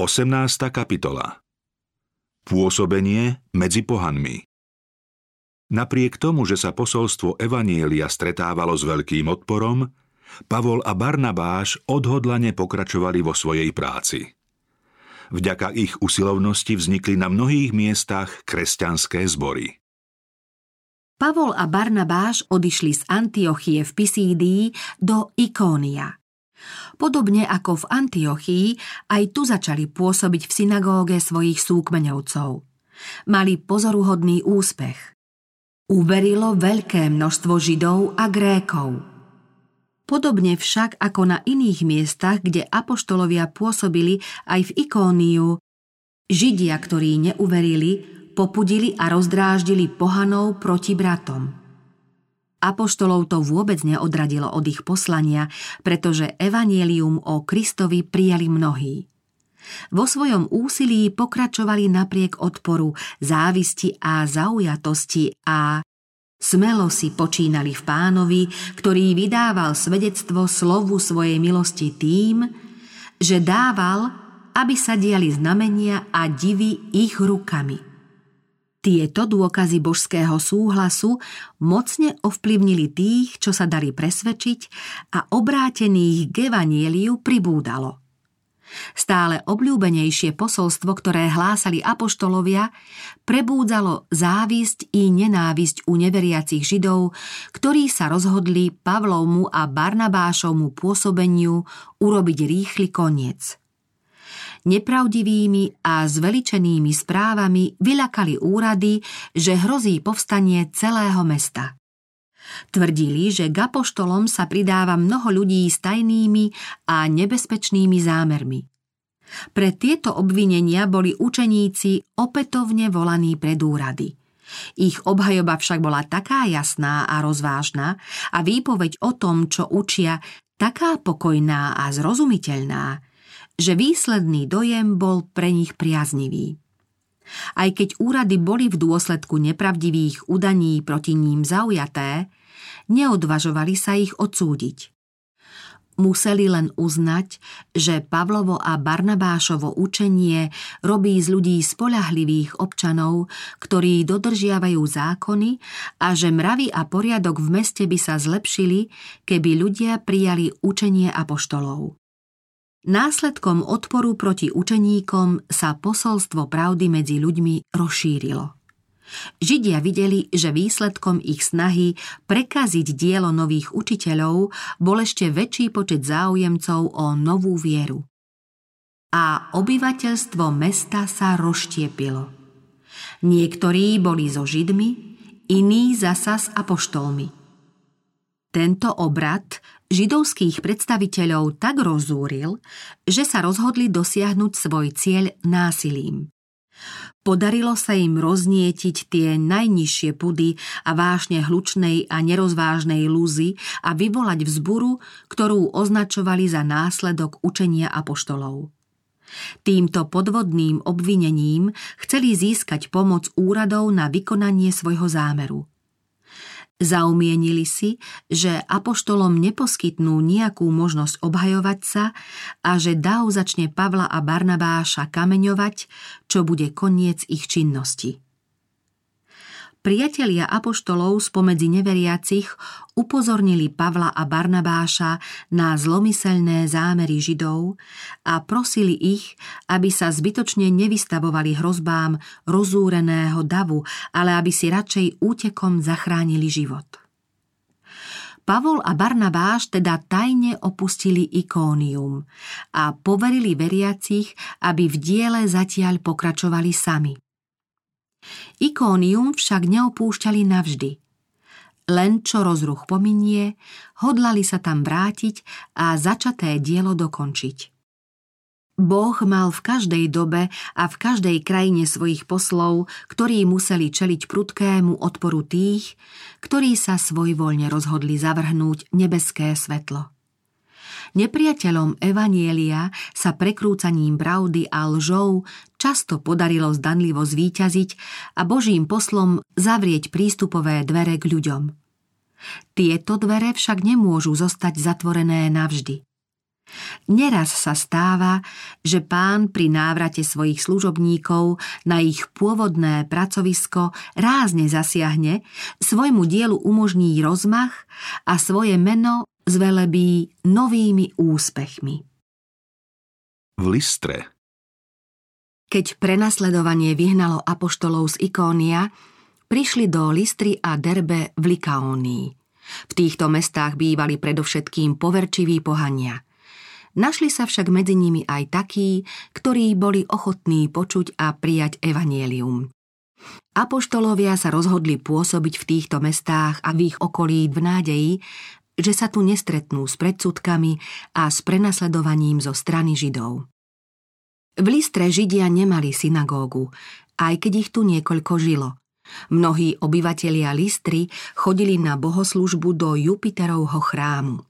18. kapitola Pôsobenie medzi pohanmi Napriek tomu, že sa posolstvo Evanielia stretávalo s veľkým odporom, Pavol a Barnabáš odhodlane pokračovali vo svojej práci. Vďaka ich usilovnosti vznikli na mnohých miestach kresťanské zbory. Pavol a Barnabáš odišli z Antiochie v Pisídii do Ikónia – Podobne ako v Antiochii, aj tu začali pôsobiť v synagóge svojich súkmeňovcov. Mali pozoruhodný úspech. Uverilo veľké množstvo Židov a Grékov. Podobne však ako na iných miestach, kde apoštolovia pôsobili aj v Ikóniu, Židia, ktorí neuverili, popudili a rozdráždili pohanov proti bratom. Apoštolov to vôbec neodradilo od ich poslania, pretože evanielium o Kristovi prijali mnohí. Vo svojom úsilí pokračovali napriek odporu, závisti a zaujatosti a smelo si počínali v pánovi, ktorý vydával svedectvo slovu svojej milosti tým, že dával, aby sa diali znamenia a divy ich rukami – tieto dôkazy božského súhlasu mocne ovplyvnili tých, čo sa dali presvedčiť a obrátených k evanieliu pribúdalo. Stále obľúbenejšie posolstvo, ktoré hlásali apoštolovia, prebúdzalo závisť i nenávisť u neveriacich židov, ktorí sa rozhodli Pavlovmu a Barnabášovmu pôsobeniu urobiť rýchly koniec – nepravdivými a zveličenými správami vyľakali úrady, že hrozí povstanie celého mesta. Tvrdili, že k apoštolom sa pridáva mnoho ľudí s tajnými a nebezpečnými zámermi. Pre tieto obvinenia boli učeníci opätovne volaní pred úrady. Ich obhajoba však bola taká jasná a rozvážna a výpoveď o tom, čo učia, taká pokojná a zrozumiteľná, že výsledný dojem bol pre nich priaznivý. Aj keď úrady boli v dôsledku nepravdivých udaní proti ním zaujaté, neodvažovali sa ich odsúdiť. Museli len uznať, že Pavlovo a Barnabášovo učenie robí z ľudí spolahlivých občanov, ktorí dodržiavajú zákony a že mravy a poriadok v meste by sa zlepšili, keby ľudia prijali učenie apoštolov. Následkom odporu proti učeníkom sa posolstvo pravdy medzi ľuďmi rozšírilo. Židia videli, že výsledkom ich snahy prekaziť dielo nových učiteľov bol ešte väčší počet záujemcov o novú vieru. A obyvateľstvo mesta sa rozštiepilo. Niektorí boli so Židmi, iní zasa s apoštolmi. Tento obrad židovských predstaviteľov tak rozúril, že sa rozhodli dosiahnuť svoj cieľ násilím. Podarilo sa im roznietiť tie najnižšie pudy a vášne hlučnej a nerozvážnej lúzy a vyvolať vzburu, ktorú označovali za následok učenia apoštolov. Týmto podvodným obvinením chceli získať pomoc úradov na vykonanie svojho zámeru – Zaumienili si, že apoštolom neposkytnú nejakú možnosť obhajovať sa a že Dav začne Pavla a Barnabáša kameňovať, čo bude koniec ich činnosti. Priatelia apoštolov spomedzi neveriacich upozornili Pavla a Barnabáša na zlomyselné zámery Židov a prosili ich, aby sa zbytočne nevystavovali hrozbám rozúreného davu, ale aby si radšej útekom zachránili život. Pavol a Barnabáš teda tajne opustili Ikónium a poverili veriacich, aby v diele zatiaľ pokračovali sami – Ikónium však neopúšťali navždy. Len čo rozruch pominie, hodlali sa tam vrátiť a začaté dielo dokončiť. Boh mal v každej dobe a v každej krajine svojich poslov, ktorí museli čeliť prudkému odporu tých, ktorí sa svojvoľne rozhodli zavrhnúť nebeské svetlo. Nepriateľom Evanielia sa prekrúcaním pravdy a lžou často podarilo zdanlivo zvíťaziť a Božím poslom zavrieť prístupové dvere k ľuďom. Tieto dvere však nemôžu zostať zatvorené navždy. Neraz sa stáva, že pán pri návrate svojich služobníkov na ich pôvodné pracovisko rázne zasiahne, svojmu dielu umožní rozmach a svoje meno zvelebí novými úspechmi. V Listre Keď prenasledovanie vyhnalo apoštolov z Ikónia, prišli do Listry a Derbe v Likaónii. V týchto mestách bývali predovšetkým poverčiví pohania – Našli sa však medzi nimi aj takí, ktorí boli ochotní počuť a prijať evanielium. Apoštolovia sa rozhodli pôsobiť v týchto mestách a v ich okolí v nádeji, že sa tu nestretnú s predsudkami a s prenasledovaním zo strany Židov. V Listre Židia nemali synagógu, aj keď ich tu niekoľko žilo. Mnohí obyvatelia Listry chodili na bohoslužbu do Jupiterovho chrámu.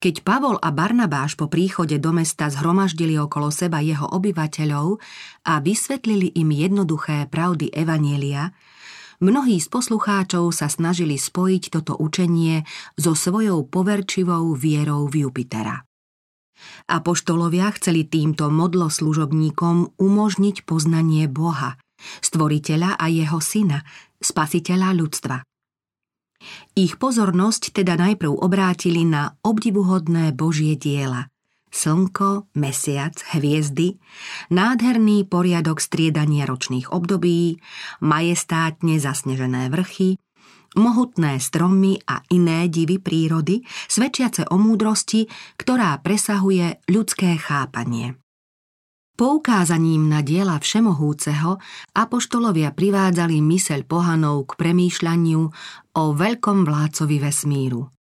Keď Pavol a Barnabáš po príchode do mesta zhromaždili okolo seba jeho obyvateľov a vysvetlili im jednoduché pravdy Evanielia, mnohí z poslucháčov sa snažili spojiť toto učenie so svojou poverčivou vierou v Jupitera. Apoštolovia chceli týmto modloslužobníkom umožniť poznanie Boha, stvoriteľa a jeho syna, spasiteľa ľudstva. Ich pozornosť teda najprv obrátili na obdivuhodné Božie diela. Slnko, mesiac, hviezdy, nádherný poriadok striedania ročných období, majestátne zasnežené vrchy, mohutné stromy a iné divy prírody, svedčiace o múdrosti, ktorá presahuje ľudské chápanie. Poukázaním na diela Všemohúceho apoštolovia privádzali myseľ pohanov k premýšľaniu o veľkom vládcovi vesmíru.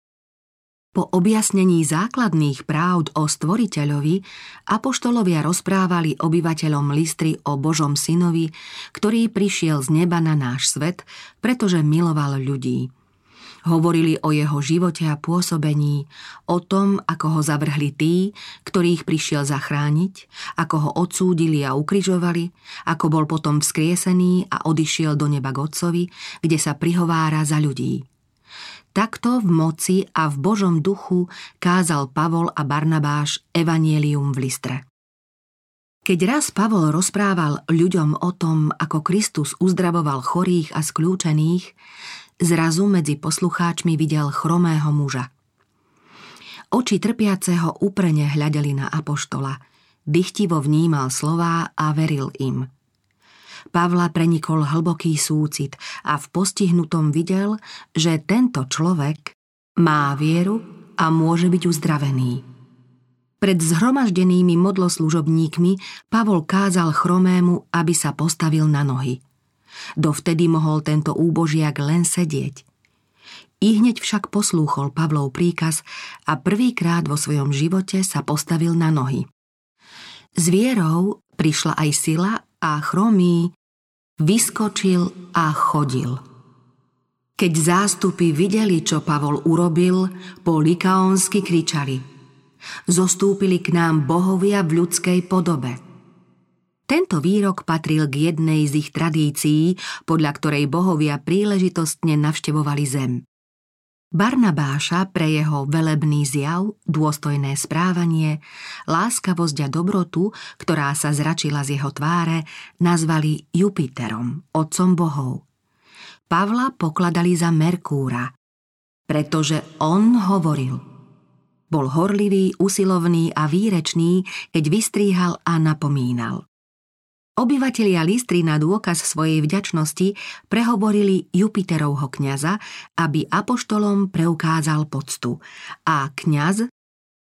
Po objasnení základných právd o stvoriteľovi apoštolovia rozprávali obyvateľom Listry o Božom synovi, ktorý prišiel z neba na náš svet, pretože miloval ľudí – Hovorili o jeho živote a pôsobení, o tom, ako ho zavrhli tí, ktorých prišiel zachrániť, ako ho odsúdili a ukrižovali, ako bol potom vzkriesený a odišiel do neba k Otcovi, kde sa prihovára za ľudí. Takto v moci a v Božom duchu kázal Pavol a Barnabáš evanielium v Listre. Keď raz Pavol rozprával ľuďom o tom, ako Kristus uzdravoval chorých a skľúčených, Zrazu medzi poslucháčmi videl chromého muža. Oči trpiaceho uprene hľadeli na apoštola. Dychtivo vnímal slová a veril im. Pavla prenikol hlboký súcit a v postihnutom videl, že tento človek má vieru a môže byť uzdravený. Pred zhromaždenými modloslužobníkmi Pavol kázal chromému, aby sa postavil na nohy – Dovtedy mohol tento úbožiak len sedieť. I hneď však poslúchol Pavlov príkaz a prvýkrát vo svojom živote sa postavil na nohy. S vierou prišla aj sila a chromý vyskočil a chodil. Keď zástupy videli, čo Pavol urobil, po likaonsky kričali. Zostúpili k nám bohovia v ľudskej podobe – tento výrok patril k jednej z ich tradícií, podľa ktorej bohovia príležitostne navštevovali zem. Barnabáša pre jeho velebný zjav, dôstojné správanie, láskavosť a dobrotu, ktorá sa zračila z jeho tváre, nazvali Jupiterom, otcom bohov. Pavla pokladali za Merkúra, pretože on hovoril. Bol horlivý, usilovný a výrečný, keď vystríhal a napomínal. Obyvatelia Listry na dôkaz svojej vďačnosti prehovorili Jupiterovho kňaza, aby apoštolom preukázal poctu a kňaz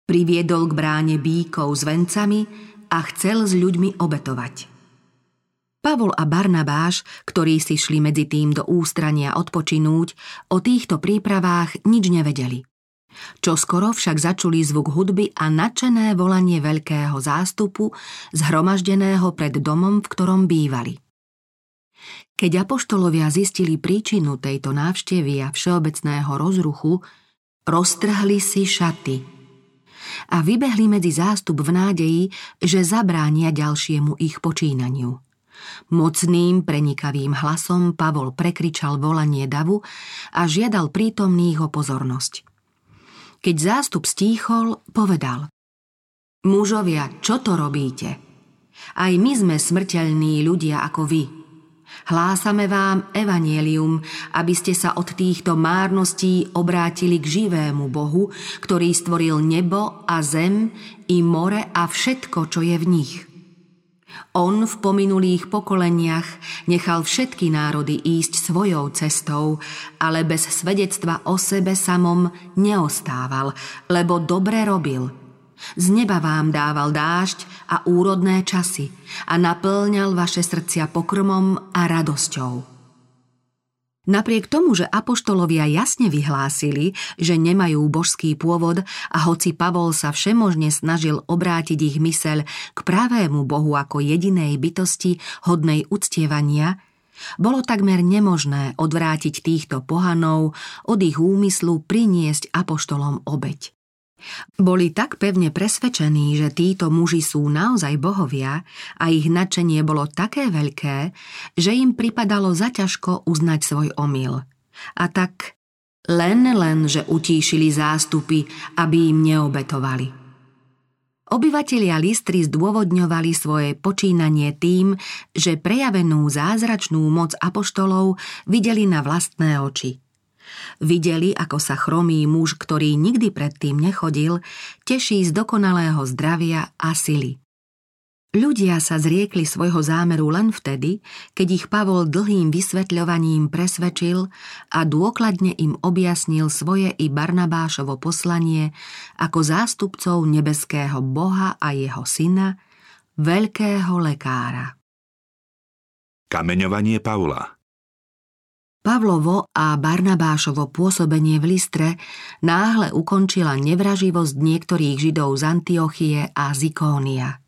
priviedol k bráne bíkov s vencami a chcel s ľuďmi obetovať. Pavol a Barnabáš, ktorí si šli medzi tým do ústrania odpočinúť, o týchto prípravách nič nevedeli. Čo skoro však začuli zvuk hudby a nadšené volanie veľkého zástupu, zhromaždeného pred domom, v ktorom bývali. Keď apoštolovia zistili príčinu tejto návštevy a všeobecného rozruchu, roztrhli si šaty a vybehli medzi zástup v nádeji, že zabránia ďalšiemu ich počínaniu. Mocným, prenikavým hlasom Pavol prekričal volanie davu a žiadal prítomných o pozornosť. Keď zástup stíchol, povedal Mužovia, čo to robíte? Aj my sme smrteľní ľudia ako vy. Hlásame vám evanielium, aby ste sa od týchto márností obrátili k živému Bohu, ktorý stvoril nebo a zem i more a všetko, čo je v nich. On v pominulých pokoleniach nechal všetky národy ísť svojou cestou, ale bez svedectva o sebe samom neostával, lebo dobre robil – z neba vám dával dážď a úrodné časy a naplňal vaše srdcia pokrmom a radosťou. Napriek tomu, že apoštolovia jasne vyhlásili, že nemajú božský pôvod a hoci Pavol sa všemožne snažil obrátiť ich myseľ k pravému Bohu ako jedinej bytosti hodnej uctievania, bolo takmer nemožné odvrátiť týchto pohanov od ich úmyslu priniesť apoštolom obeď. Boli tak pevne presvedčení, že títo muži sú naozaj bohovia a ich nadšenie bolo také veľké, že im pripadalo zaťažko uznať svoj omyl. A tak len len, že utíšili zástupy, aby im neobetovali. Obyvatelia Listry zdôvodňovali svoje počínanie tým, že prejavenú zázračnú moc apoštolov videli na vlastné oči – Videli, ako sa chromý muž, ktorý nikdy predtým nechodil, teší z dokonalého zdravia a sily. Ľudia sa zriekli svojho zámeru len vtedy, keď ich Pavol dlhým vysvetľovaním presvedčil a dôkladne im objasnil svoje i Barnabášovo poslanie ako zástupcov nebeského Boha a jeho syna, veľkého lekára. Kameňovanie Pavla Pavlovo a Barnabášovo pôsobenie v Listre náhle ukončila nevraživosť niektorých židov z Antiochie a Zikónia.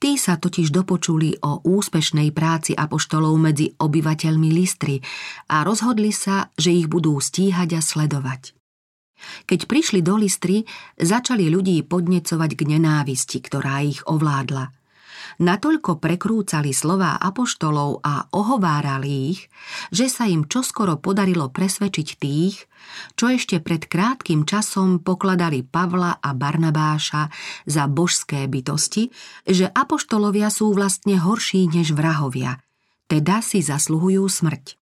Tí sa totiž dopočuli o úspešnej práci apoštolov medzi obyvateľmi Listry a rozhodli sa, že ich budú stíhať a sledovať. Keď prišli do Listry, začali ľudí podnecovať k nenávisti, ktorá ich ovládla – natoľko prekrúcali slová apoštolov a ohovárali ich, že sa im čoskoro podarilo presvedčiť tých, čo ešte pred krátkým časom pokladali Pavla a Barnabáša za božské bytosti, že apoštolovia sú vlastne horší než vrahovia, teda si zasluhujú smrť.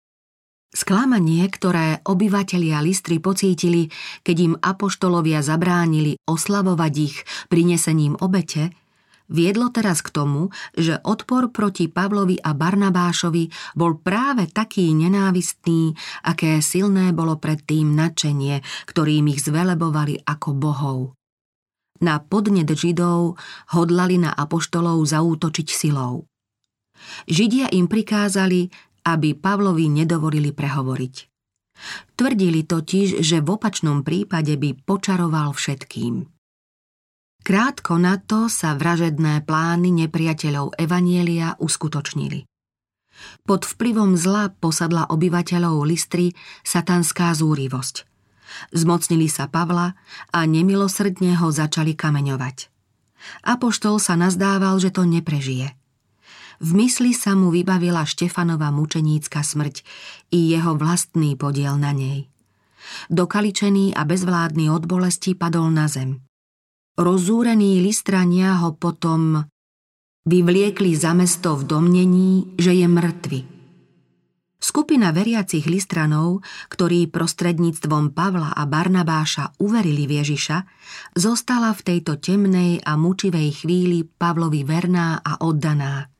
Sklamanie, ktoré obyvatelia Listry pocítili, keď im apoštolovia zabránili oslavovať ich prinesením obete, viedlo teraz k tomu, že odpor proti Pavlovi a Barnabášovi bol práve taký nenávistný, aké silné bolo predtým nadšenie, ktorým ich zvelebovali ako bohov. Na podnet Židov hodlali na apoštolov zaútočiť silou. Židia im prikázali, aby Pavlovi nedovolili prehovoriť. Tvrdili totiž, že v opačnom prípade by počaroval všetkým. Krátko na to sa vražedné plány nepriateľov Evanielia uskutočnili. Pod vplyvom zla posadla obyvateľov Listry satanská zúrivosť. Zmocnili sa Pavla a nemilosrdne ho začali kameňovať. Apoštol sa nazdával, že to neprežije. V mysli sa mu vybavila Štefanova mučenícka smrť i jeho vlastný podiel na nej. Dokaličený a bezvládny od bolesti padol na zem. Rozúrení listrania ho potom vyvliekli za mesto v domnení, že je mŕtvy. Skupina veriacich listranov, ktorí prostredníctvom Pavla a Barnabáša uverili v Ježiša, zostala v tejto temnej a mučivej chvíli Pavlovi verná a oddaná.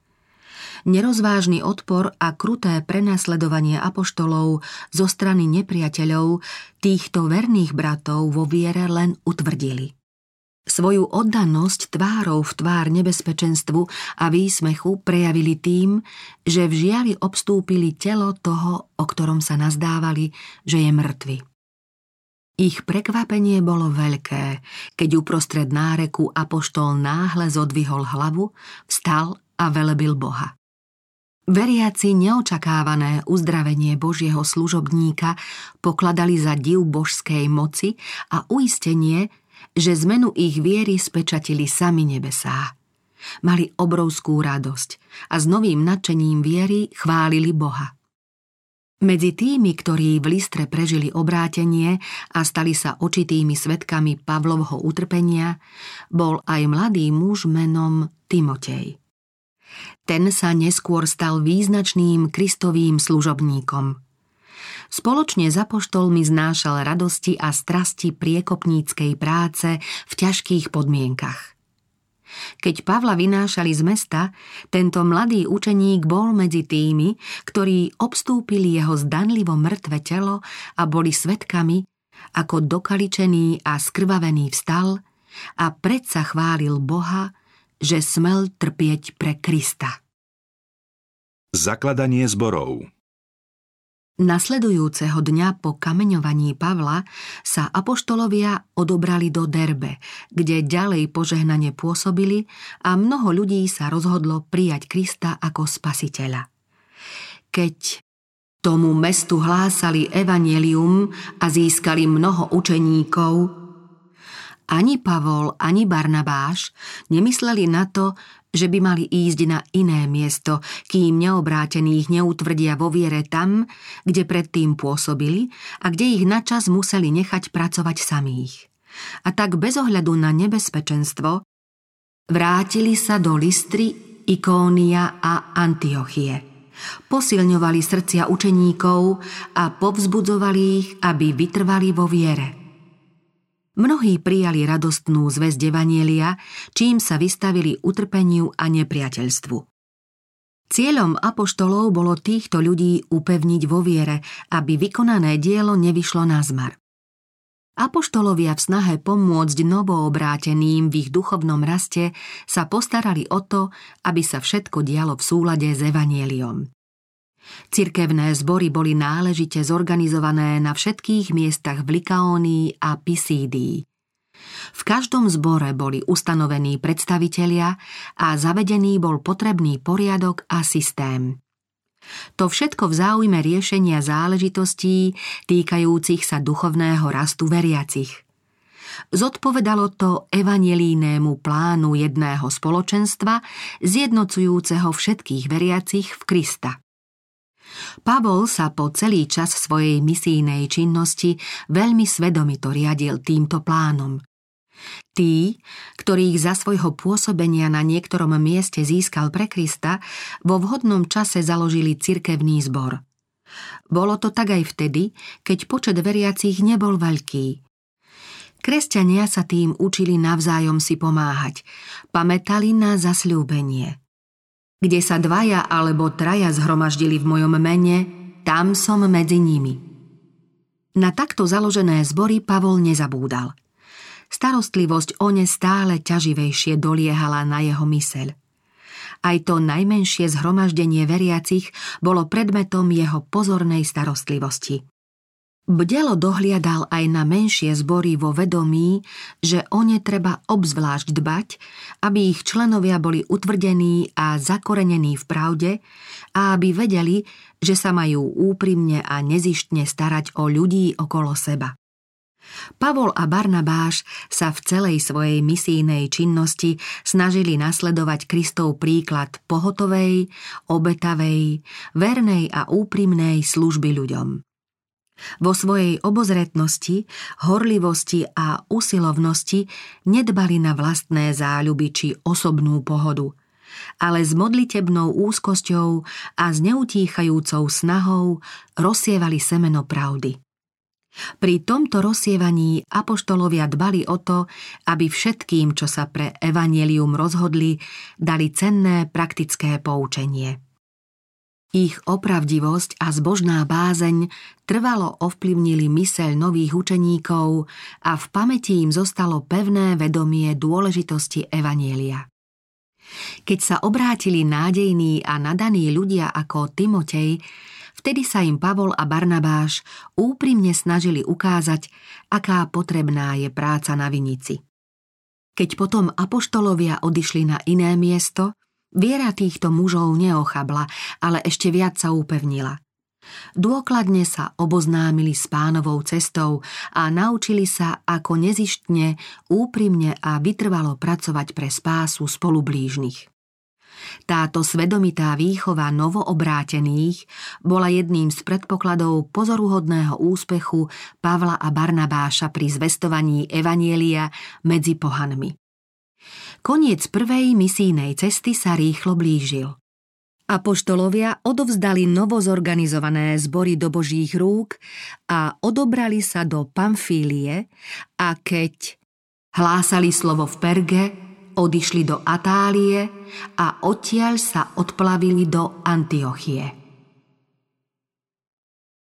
Nerozvážny odpor a kruté prenasledovanie apoštolov zo strany nepriateľov týchto verných bratov vo viere len utvrdili. Svoju oddanosť tvárou v tvár nebezpečenstvu a výsmechu prejavili tým, že v žiali obstúpili telo toho, o ktorom sa nazdávali, že je mŕtvy. Ich prekvapenie bolo veľké, keď uprostred náreku apoštol náhle zodvihol hlavu, vstal a velebil Boha. Veriaci neočakávané uzdravenie Božieho služobníka pokladali za div božskej moci a uistenie, že zmenu ich viery spečatili sami nebesá. Mali obrovskú radosť a s novým nadšením viery chválili Boha. Medzi tými, ktorí v Listre prežili obrátenie a stali sa očitými svetkami Pavlovho utrpenia, bol aj mladý muž menom Timotej. Ten sa neskôr stal význačným kristovým služobníkom. Spoločne za poštolmi znášal radosti a strasti priekopníckej práce v ťažkých podmienkach. Keď Pavla vynášali z mesta, tento mladý učeník bol medzi tými, ktorí obstúpili jeho zdanlivo mŕtve telo a boli svetkami, ako dokaličený a skrvavený vstal a predsa chválil Boha, že smel trpieť pre Krista. Zakladanie zborov Nasledujúceho dňa po kameňovaní Pavla sa apoštolovia odobrali do Derbe, kde ďalej požehnane pôsobili a mnoho ľudí sa rozhodlo prijať Krista ako spasiteľa. Keď tomu mestu hlásali evanelium a získali mnoho učeníkov, ani Pavol, ani Barnabáš nemysleli na to, že by mali ísť na iné miesto, kým neobrátených neutvrdia vo viere tam, kde predtým pôsobili a kde ich načas museli nechať pracovať samých. A tak bez ohľadu na nebezpečenstvo vrátili sa do Listry, Ikónia a Antiochie. Posilňovali srdcia učeníkov a povzbudzovali ich, aby vytrvali vo viere – Mnohí prijali radostnú zväzť Evanielia, čím sa vystavili utrpeniu a nepriateľstvu. Cieľom apoštolov bolo týchto ľudí upevniť vo viere, aby vykonané dielo nevyšlo na zmar. Apoštolovia v snahe pomôcť novoobráteným v ich duchovnom raste sa postarali o to, aby sa všetko dialo v súlade s Evanieliom. Cirkevné zbory boli náležite zorganizované na všetkých miestach v Likaónii a Pisídii. V každom zbore boli ustanovení predstavitelia a zavedený bol potrebný poriadok a systém. To všetko v záujme riešenia záležitostí týkajúcich sa duchovného rastu veriacich. Zodpovedalo to evanelínému plánu jedného spoločenstva, zjednocujúceho všetkých veriacich v Krista. Pavol sa po celý čas svojej misijnej činnosti veľmi svedomito riadil týmto plánom. Tí, ktorých za svojho pôsobenia na niektorom mieste získal pre Krista, vo vhodnom čase založili cirkevný zbor. Bolo to tak aj vtedy, keď počet veriacich nebol veľký. Kresťania sa tým učili navzájom si pomáhať, pamätali na zasľúbenie. Kde sa dvaja alebo traja zhromaždili v mojom mene, tam som medzi nimi. Na takto založené zbory Pavol nezabúdal. Starostlivosť o ne stále ťaživejšie doliehala na jeho myseľ. Aj to najmenšie zhromaždenie veriacich bolo predmetom jeho pozornej starostlivosti. Bdelo dohliadal aj na menšie zbory vo vedomí, že o ne treba obzvlášť dbať, aby ich členovia boli utvrdení a zakorenení v pravde a aby vedeli, že sa majú úprimne a nezištne starať o ľudí okolo seba. Pavol a Barnabáš sa v celej svojej misijnej činnosti snažili nasledovať Kristov príklad pohotovej, obetavej, vernej a úprimnej služby ľuďom. Vo svojej obozretnosti, horlivosti a usilovnosti nedbali na vlastné záľuby či osobnú pohodu, ale s modlitebnou úzkosťou a s neutíchajúcou snahou rozsievali semeno pravdy. Pri tomto rozsievaní apoštolovia dbali o to, aby všetkým, čo sa pre evanelium rozhodli, dali cenné praktické poučenie. Ich opravdivosť a zbožná bázeň trvalo ovplyvnili myseľ nových učeníkov a v pamäti im zostalo pevné vedomie dôležitosti Evanielia. Keď sa obrátili nádejní a nadaní ľudia ako Timotej, vtedy sa im Pavol a Barnabáš úprimne snažili ukázať, aká potrebná je práca na vinici. Keď potom apoštolovia odišli na iné miesto, Viera týchto mužov neochabla, ale ešte viac sa upevnila. Dôkladne sa oboznámili s pánovou cestou a naučili sa, ako nezištne, úprimne a vytrvalo pracovať pre spásu spolublížnych. Táto svedomitá výchova novoobrátených bola jedným z predpokladov pozoruhodného úspechu Pavla a Barnabáša pri zvestovaní Evanielia medzi pohanmi. Koniec prvej misijnej cesty sa rýchlo blížil. Apoštolovia odovzdali novozorganizované zbory do Božích rúk a odobrali sa do Pamfílie a keď hlásali slovo v Perge, odišli do Atálie a odtiaľ sa odplavili do Antiochie.